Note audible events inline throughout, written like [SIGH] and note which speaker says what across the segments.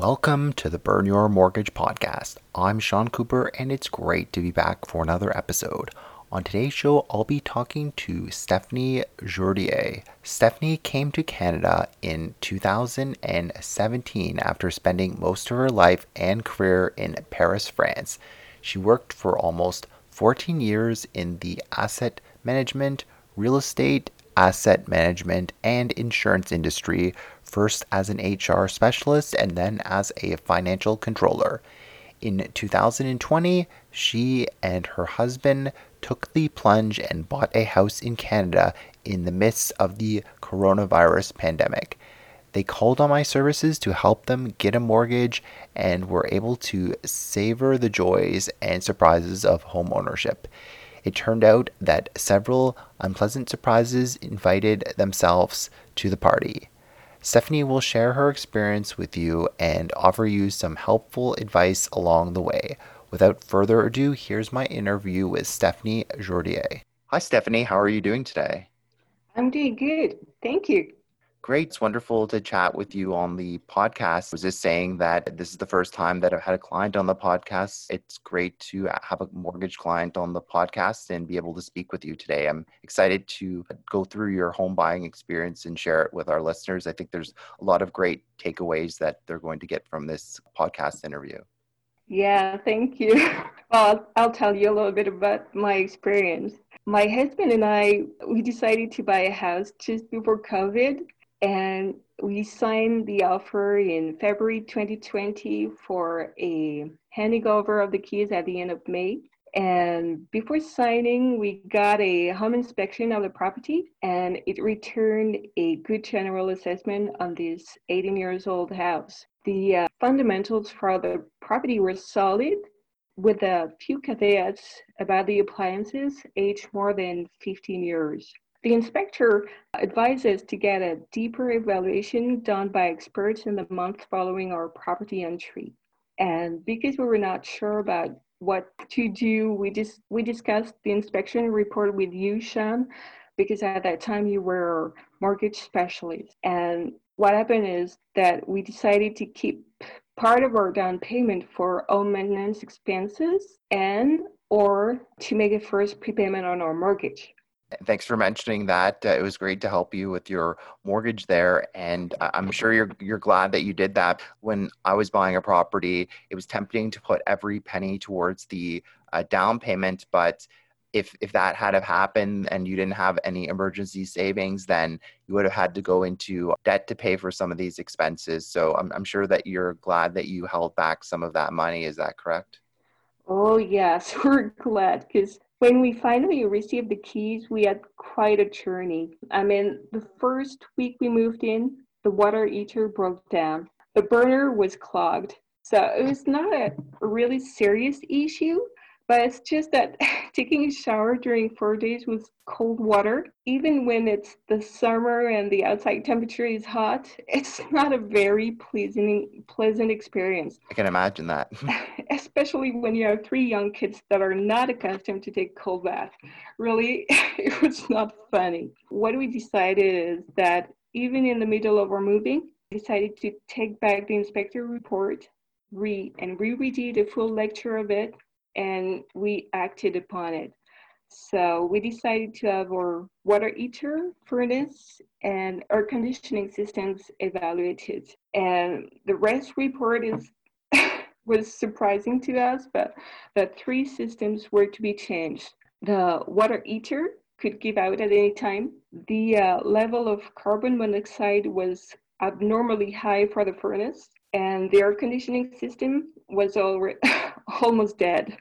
Speaker 1: Welcome to the Burn Your Mortgage podcast. I'm Sean Cooper, and it's great to be back for another episode. On today's show, I'll be talking to Stephanie Jourdier. Stephanie came to Canada in 2017 after spending most of her life and career in Paris, France. She worked for almost 14 years in the asset management, real estate, asset management, and insurance industry, first as an HR specialist and then as a financial controller. In 2020, she and her husband took the plunge and bought a house in Canada in the midst of the coronavirus pandemic. They called on my services to help them get a mortgage and were able to savor the joys and surprises of home ownership. It turned out that several unpleasant surprises invited themselves to the party. Stephanie will share her experience with you and offer you some helpful advice along the way. Without further ado, here's my interview with Stephanie Jourdier. Hi, Stephanie. How are you doing today?
Speaker 2: I'm doing good. Thank you.
Speaker 1: Great. It's wonderful to chat with you on the podcast. I was just saying that this is the first time that I've had a client on the podcast. It's great to have a mortgage client on the podcast and be able to speak with you today. I'm excited to go through your home buying experience and share it with our listeners. I think there's a lot of great takeaways that they're going to get from this podcast interview.
Speaker 2: Yeah, thank you. [LAUGHS] Well, I'll tell you a little bit about my experience. My husband and I, we decided to buy a house just before COVID and we signed the offer in February 2020 for a handing over of the keys at the end of May. And before signing, we got a home inspection of the property and it returned a good general assessment on this 18 years old house. The uh, fundamentals for the property were solid with a few caveats about the appliances aged more than 15 years. The inspector advises to get a deeper evaluation done by experts in the month following our property entry. And because we were not sure about what to do, we just we discussed the inspection report with you, Sean, because at that time you were mortgage specialist. And what happened is that we decided to keep part of our down payment for own maintenance expenses and or to make a first prepayment on our mortgage.
Speaker 1: Thanks for mentioning that. Uh, it was great to help you with your mortgage there, and I'm sure you're you're glad that you did that. When I was buying a property, it was tempting to put every penny towards the uh, down payment, but if if that had have happened and you didn't have any emergency savings, then you would have had to go into debt to pay for some of these expenses. So I'm I'm sure that you're glad that you held back some of that money. Is that correct?
Speaker 2: Oh yes, [LAUGHS] we're glad because when we finally received the keys, we had quite a journey. I mean, the first week we moved in, the water heater broke down. The burner was clogged. So it was not a really serious issue, but it's just that [LAUGHS] taking a shower during four days with cold water, even when it's the summer and the outside temperature is hot, [LAUGHS] it's not a very pleasing pleasant experience.
Speaker 1: I can imagine that. [LAUGHS]
Speaker 2: Especially when you have three young kids that are not accustomed to take cold bath. Really, it was not funny. What we decided is that even in the middle of our moving, we decided to take back the inspector report, read and re-read the full lecture of it and we acted upon it. So we decided to have our water heater furnace and air conditioning systems evaluated. And the rest report is [LAUGHS] was surprising to us, but the three systems were to be changed. The water heater could give out at any time. The uh, level of carbon monoxide was abnormally high for the furnace, and the air conditioning system was already [LAUGHS] almost dead.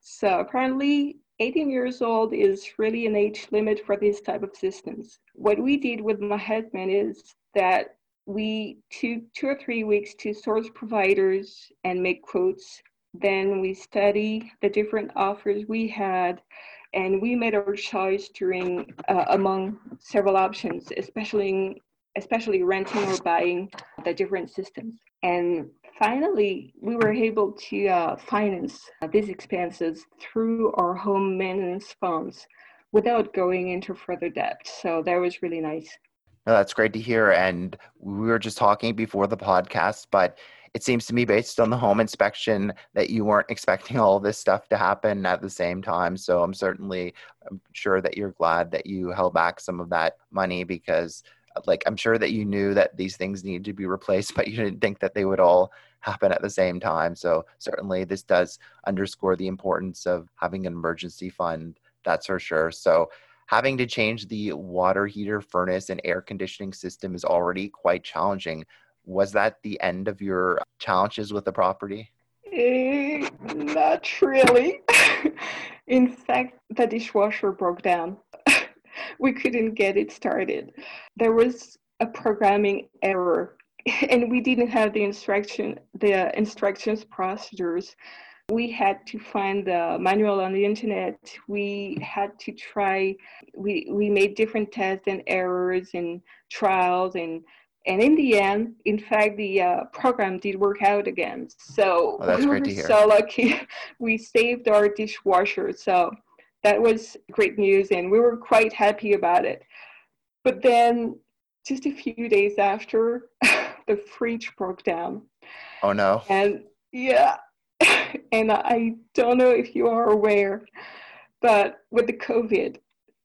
Speaker 2: So apparently 18 years old is really an age limit for these type of systems. What we did with my husband is that we took two or three weeks to source providers and make quotes. Then we study the different offers we had, and we made our choice during uh, among several options, especially especially renting or buying the different systems. And finally, we were able to uh, finance these expenses through our home maintenance funds without going into further debt. So that was really nice.
Speaker 1: That's great to hear. And we were just talking before the podcast, but it seems to me, based on the home inspection, that you weren't [LAUGHS] expecting all this stuff to happen at the same time. So I'm certainly I'm sure that you're glad that you held back some of that money because, like, I'm sure that you knew that these things needed to be replaced, [LAUGHS] but you didn't think that they would all happen at the same time. So certainly, this does underscore the importance of having an emergency fund. That's for sure. So having to change the water heater, furnace, and air conditioning system is already quite challenging. Was that the end of your challenges with the property?
Speaker 2: Uh, not really. [LAUGHS] In fact, the dishwasher broke down. [LAUGHS] we couldn't get it started. There was a programming error, [LAUGHS] and we didn't have the instruction, the instructions procedures we had to find the manual on the internet. We had to try, we, we made different tests and errors and trials and and in the end, in fact, the uh, program did work out again. So
Speaker 1: oh, we
Speaker 2: were so lucky. [LAUGHS] we saved our dishwasher. So that was great news, and we were quite happy about it. But then, just a few days after, [LAUGHS] the fridge broke down.
Speaker 1: Oh no!
Speaker 2: And yeah, [LAUGHS] and I don't know if you are aware, but with the COVID,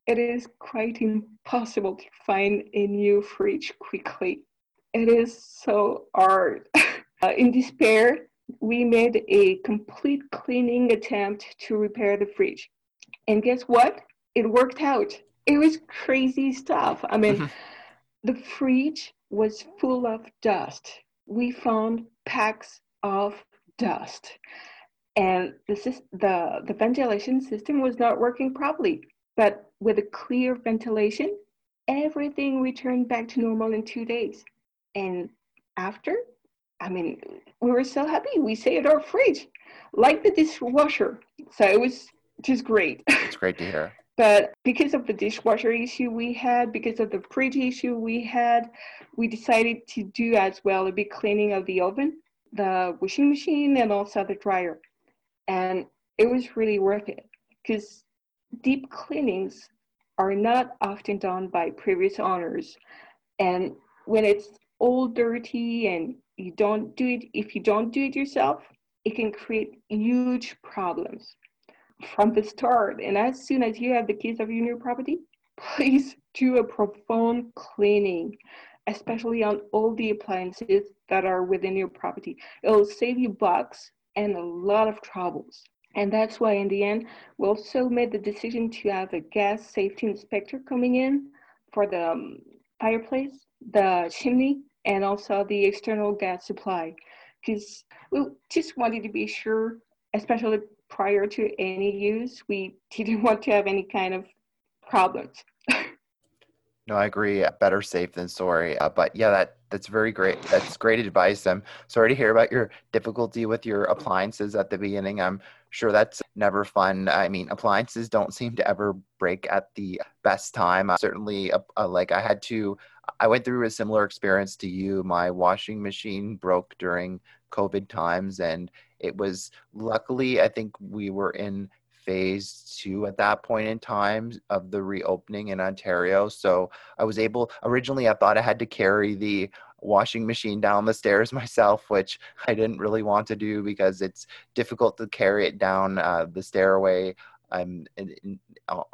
Speaker 2: it is quite impossible to find a new fridge quickly. It is so hard. [LAUGHS] uh, in despair, we made a complete cleaning attempt to repair the fridge. And guess what? It worked out. It was crazy stuff. I mean, mm-hmm. the fridge was full of dust. We found packs of dust and the, the, the ventilation system was not working properly. But with a clear ventilation, everything returned back to normal in two days. And after, I mean, we were so happy. We saved our fridge, like the dishwasher. So it was just great.
Speaker 1: It's great to hear. [LAUGHS]
Speaker 2: but because of the dishwasher issue we had, because of the fridge issue we had, we decided to do as well a big cleaning of the oven the washing machine and also the dryer. And it was really worth it because deep cleanings are not often done by previous owners. And when it's all dirty and you don't do it, if you don't do it yourself, it can create huge problems from the start. And as soon as you have the keys of your new property, [LAUGHS] please do a profound cleaning especially on all the appliances that are within your property. It'll save you bucks and a lot of troubles. And that's why, in the end, we also made the decision to have a gas safety inspector coming in for the um, fireplace, the chimney, and also the external gas supply. Because we just wanted to be sure, especially prior to any use, [LAUGHS] we didn't want to have any kind of problems. [LAUGHS]
Speaker 1: No, I agree. Better safe than sorry. Uh, but yeah, that that's very great. That's great advice. I'm sorry to hear about your difficulty with your appliances at the beginning. I'm sure that's never fun. I mean, appliances don't seem to ever break at the best time. Uh, certainly, uh, like I had to. I went through a similar experience to you. My washing machine broke during COVID times, and it was luckily I think we were in phase two at that point in time of the reopening in Ontario. So I was able, originally, I thought I had to carry the washing machine down the stairs [LAUGHS] myself, which I didn't really want to do because it's difficult to carry it down uh, the stairway um, in,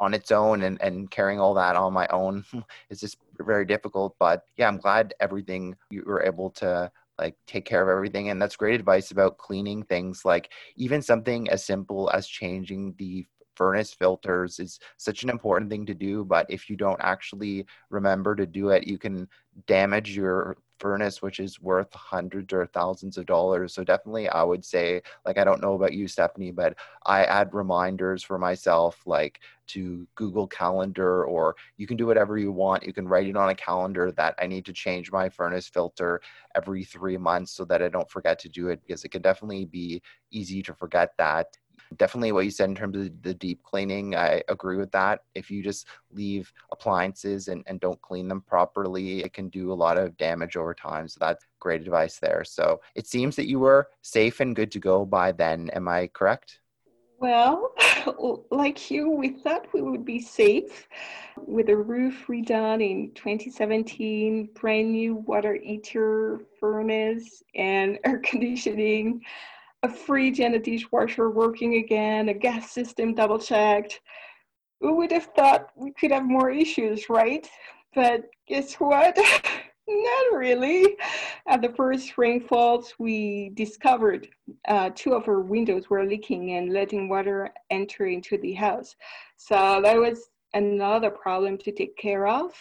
Speaker 1: on its own and, and carrying all that on my own [LAUGHS] is just very difficult. But yeah, I'm glad everything you were able to like take care of everything and that's great advice about cleaning things like even something as simple as changing the furnace filters is such an important thing to do but if you don't actually remember to do it you can damage your furnace which is worth hundreds or thousands of dollars. So definitely I would say like I don't know about you Stephanie, but I add reminders for myself like to Google Calendar or you can do whatever you want. You can write it on a calendar that I need to change my furnace filter every 3 months so that I don't forget to do it because it can definitely be easy to forget that definitely what you said in terms of the deep cleaning i agree with that. If you just leave appliances and, and don't clean them properly it can do a lot of damage over time. So that's great advice there. So it seems that you were safe and good to go by then. Am i correct?
Speaker 2: Well, like you, we thought we would be safe with a roof redone in 2017, brand new water heater furnace, and air [LAUGHS] conditioning a free a dishwasher working again, a gas system double checked. Who would have thought we could have more issues, right? But guess what? [LAUGHS] Not really. At the first rainfalls, we discovered uh, two of our windows were leaking and letting water enter into the house. So that was another problem to take care of.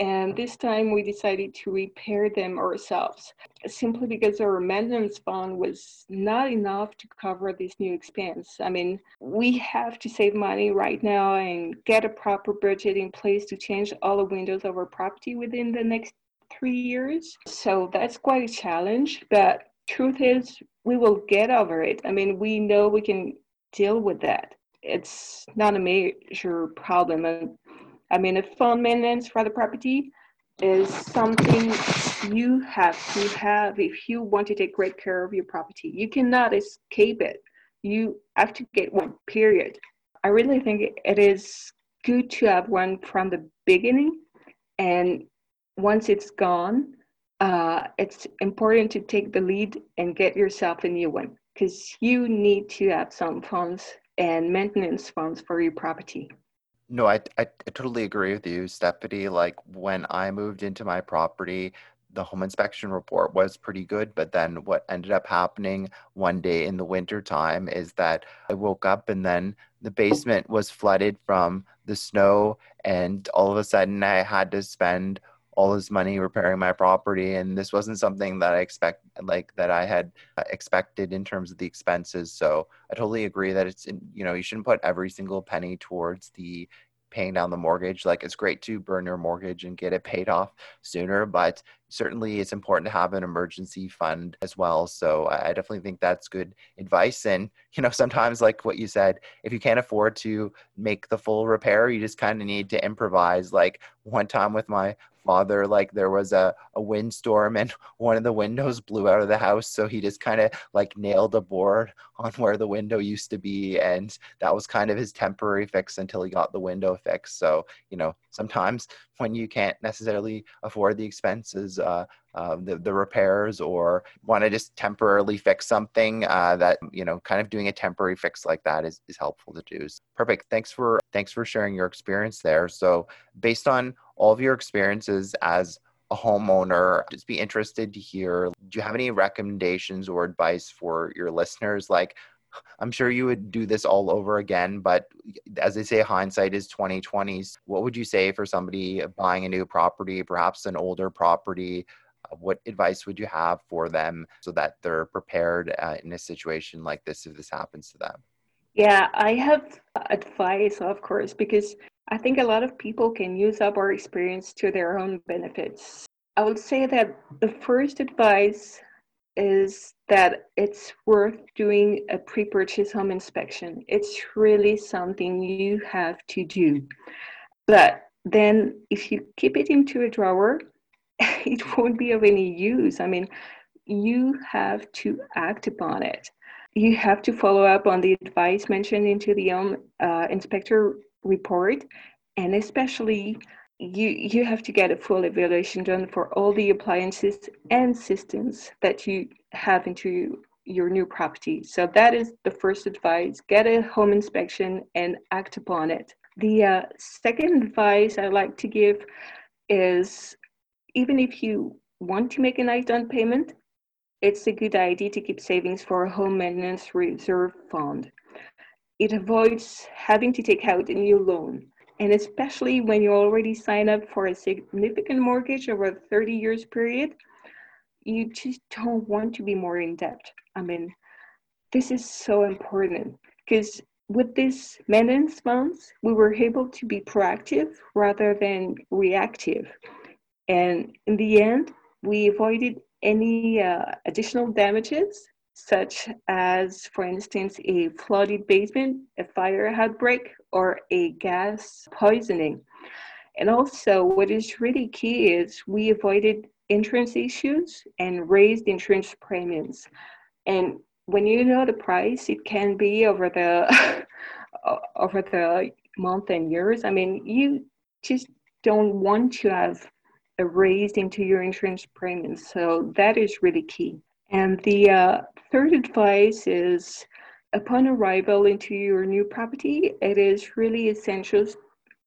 Speaker 2: And this time we decided to repair them ourselves simply because our maintenance fund was not enough to cover this new expense. I mean, we have to save money right now and get a proper budget in place to change all the windows of our property within the next three years. So that's quite a challenge, but truth is we will get over it. I mean, we know we can deal with that. It's not a major problem. And I mean, a fund maintenance for the property is something you have to have if you want to take great care of your property. You cannot escape it. You have to get one, period. I really think it is good to have one from the beginning. And once it's gone, uh, it's important to take the lead and get yourself a new one because you need to have some funds and maintenance funds for your property.
Speaker 1: No, I, I, I totally agree with you, Stephanie. Like when I moved into my property, the home inspection report was pretty good. But then what ended up happening one day in the winter time is that I woke up and then the basement was flooded from the snow. And all of a sudden I had to spend all this money repairing my property and this wasn't something that i expect like that i had uh, expected in terms of the expenses. So i totally agree that it's in, you know you shouldn't put every single penny towards the paying down the mortgage. Like it's great to burn your mortgage and get it paid off sooner but certainly it's important to have an emergency fund as well. So i definitely think that's good advice. And you know sometimes like what you said if you can't afford to make the full repair you just kind of need to improvise. Like one time with my father like there was a, a windstorm and [LAUGHS] one of the windows blew out of the house so he just kind of like nailed a board [LAUGHS] on where the window used to be and that was kind of his temporary fix until he got the window fixed. So you know sometimes when you can't necessarily afford the expenses uh, uh, the, the repairs or want to just temporarily fix something uh, that you know kind of doing a temporary fix like that is, is helpful to do. Perfect. Thanks for thanks for sharing your experience there. So based on all of your experiences as a homeowner. Just be interested to hear do you have any recommendations or advice for your listeners? Like i'm sure you would do this all over again but as they say hindsight is 2020s what would you say for somebody buying a new property perhaps an older property? Uh, what advice would you have for them so that they're prepared uh, in a situation like this if this happens to them?
Speaker 2: Yeah i have advice of course because I think a lot of people can use up our experience to their own benefits. I would say that the first advice is that it's worth doing a pre purchase home inspection. It's really something you have to do. But then if you keep it into a drawer, [LAUGHS] it won't be of any use. I mean, you have to act upon it. You have to follow up on the advice mentioned into the home uh, inspector report and especially you you have to get a full evaluation done for all the appliances and systems that you have into your new property. So that is the first advice get a home inspection and act upon it. The uh, second advice i like to give is even if you want to make a nice down payment it's a good idea to keep savings for a home maintenance reserve fund it avoids having to take out a new loan. And especially when you already sign up for a significant mortgage over a 30 years period, you just don't want to be more in debt. I mean, this is so important because with this maintenance funds, we were able to be proactive rather than reactive. And in the end, we avoided any uh, additional damages, such as, for instance, a flooded basement, a fire outbreak, or a gas poisoning. And also, what is really key is we avoided insurance issues and raised insurance premiums. And when you know the price, it can be over the [LAUGHS] over the month and years. I mean, you just don't want to have a raise into your insurance premiums. So that is really key. And the uh, third advice is upon arrival into your new property, it is really essential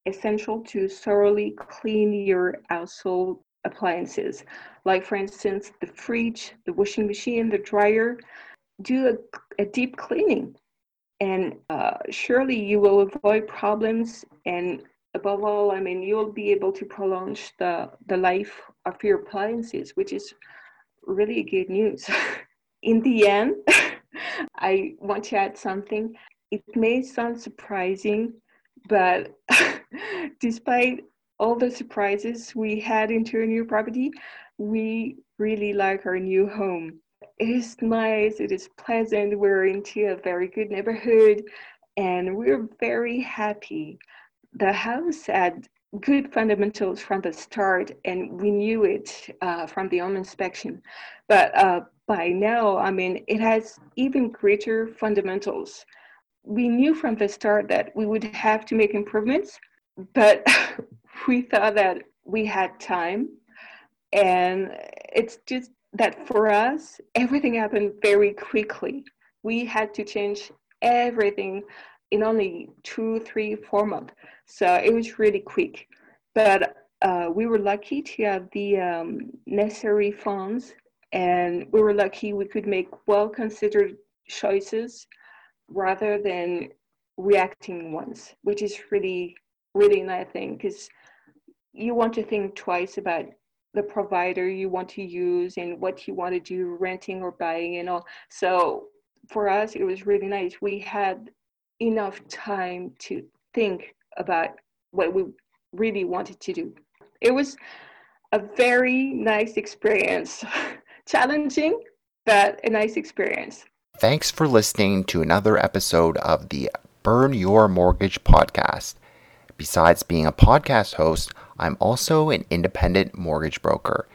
Speaker 2: essential to thoroughly clean your household appliances. Like for instance, the fridge, the washing machine, the dryer, do a, a deep cleaning. And uh, surely you will avoid problems. And above all i mean you'll be able to prolong the, the life of your appliances which is really good news [LAUGHS] in the end [LAUGHS] i want to add something it may sound surprising but [LAUGHS] despite all the surprises we had into a new property we really like our new home it is nice, it is pleasant. We're into a very good neighborhood and we're very happy. The house had good fundamentals from the start and we knew it uh, from the home inspection. But uh, by now, I mean, it has even greater fundamentals. We knew from the start that we would have to make improvements, but [LAUGHS] we thought that we had time and it's just that for us, everything happened very quickly. We had to change everything in only two, three, four months. So it was really quick. But uh, we were lucky to have the um, necessary funds, and we were lucky we could make well considered choices rather than reacting ones, which is really, really nice thing because you want to think twice about the provider you want to use and what you want to do renting or buying and all. So for us it was really nice. We had enough time to think about what we really wanted to do. It was a very nice experience [LAUGHS] challenging but a nice experience
Speaker 1: thanks for listening to another episode of the burn your mortgage podcast besides being a podcast host I'm also an independent mortgage broker.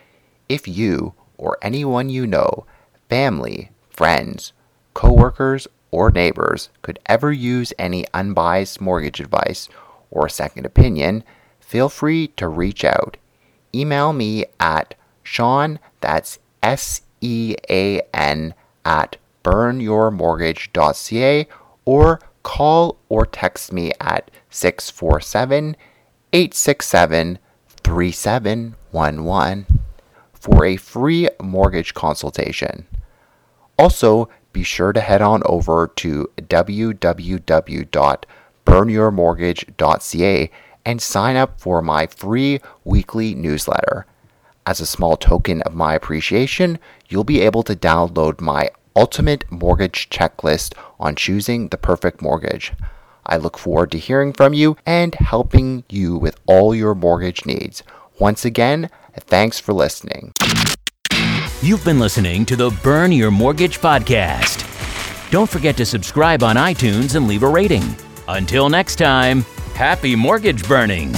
Speaker 1: If you or anyone you know, family, friends, coworkers, or neighbors could ever use any unbiased mortgage advice or second opinion, feel free to reach out. Email me at Sean, that's S E A N, at burnyourmortgage.ca or call or text me at 647 867 3711 for a free mortgage consultation. Also, be sure to head on over to www.burnyourmortgage.ca and sign up for my free weekly newsletter. As a small token of my appreciation, you'll be able to download my ultimate mortgage checklist on choosing the perfect mortgage. I look forward to hearing from you and helping you with all your mortgage needs. Once again, thanks for listening.
Speaker 3: You've been listening to the Burn Your Mortgage podcast. Don't forget to subscribe on iTunes and leave a rating. Until next time, happy mortgage burning.